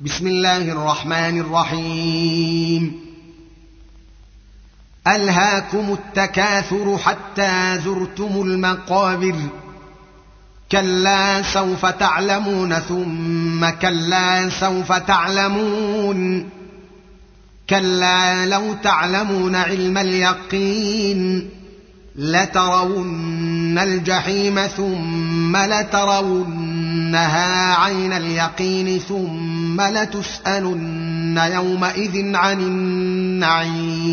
بسم الله الرحمن الرحيم. ألهاكم التكاثر حتى زرتم المقابر. كلا سوف تعلمون ثم كلا سوف تعلمون. كلا لو تعلمون علم اليقين لترون الجحيم ثم لترونها عين اليقين ثم لتسألن يومئذ عن النعيم.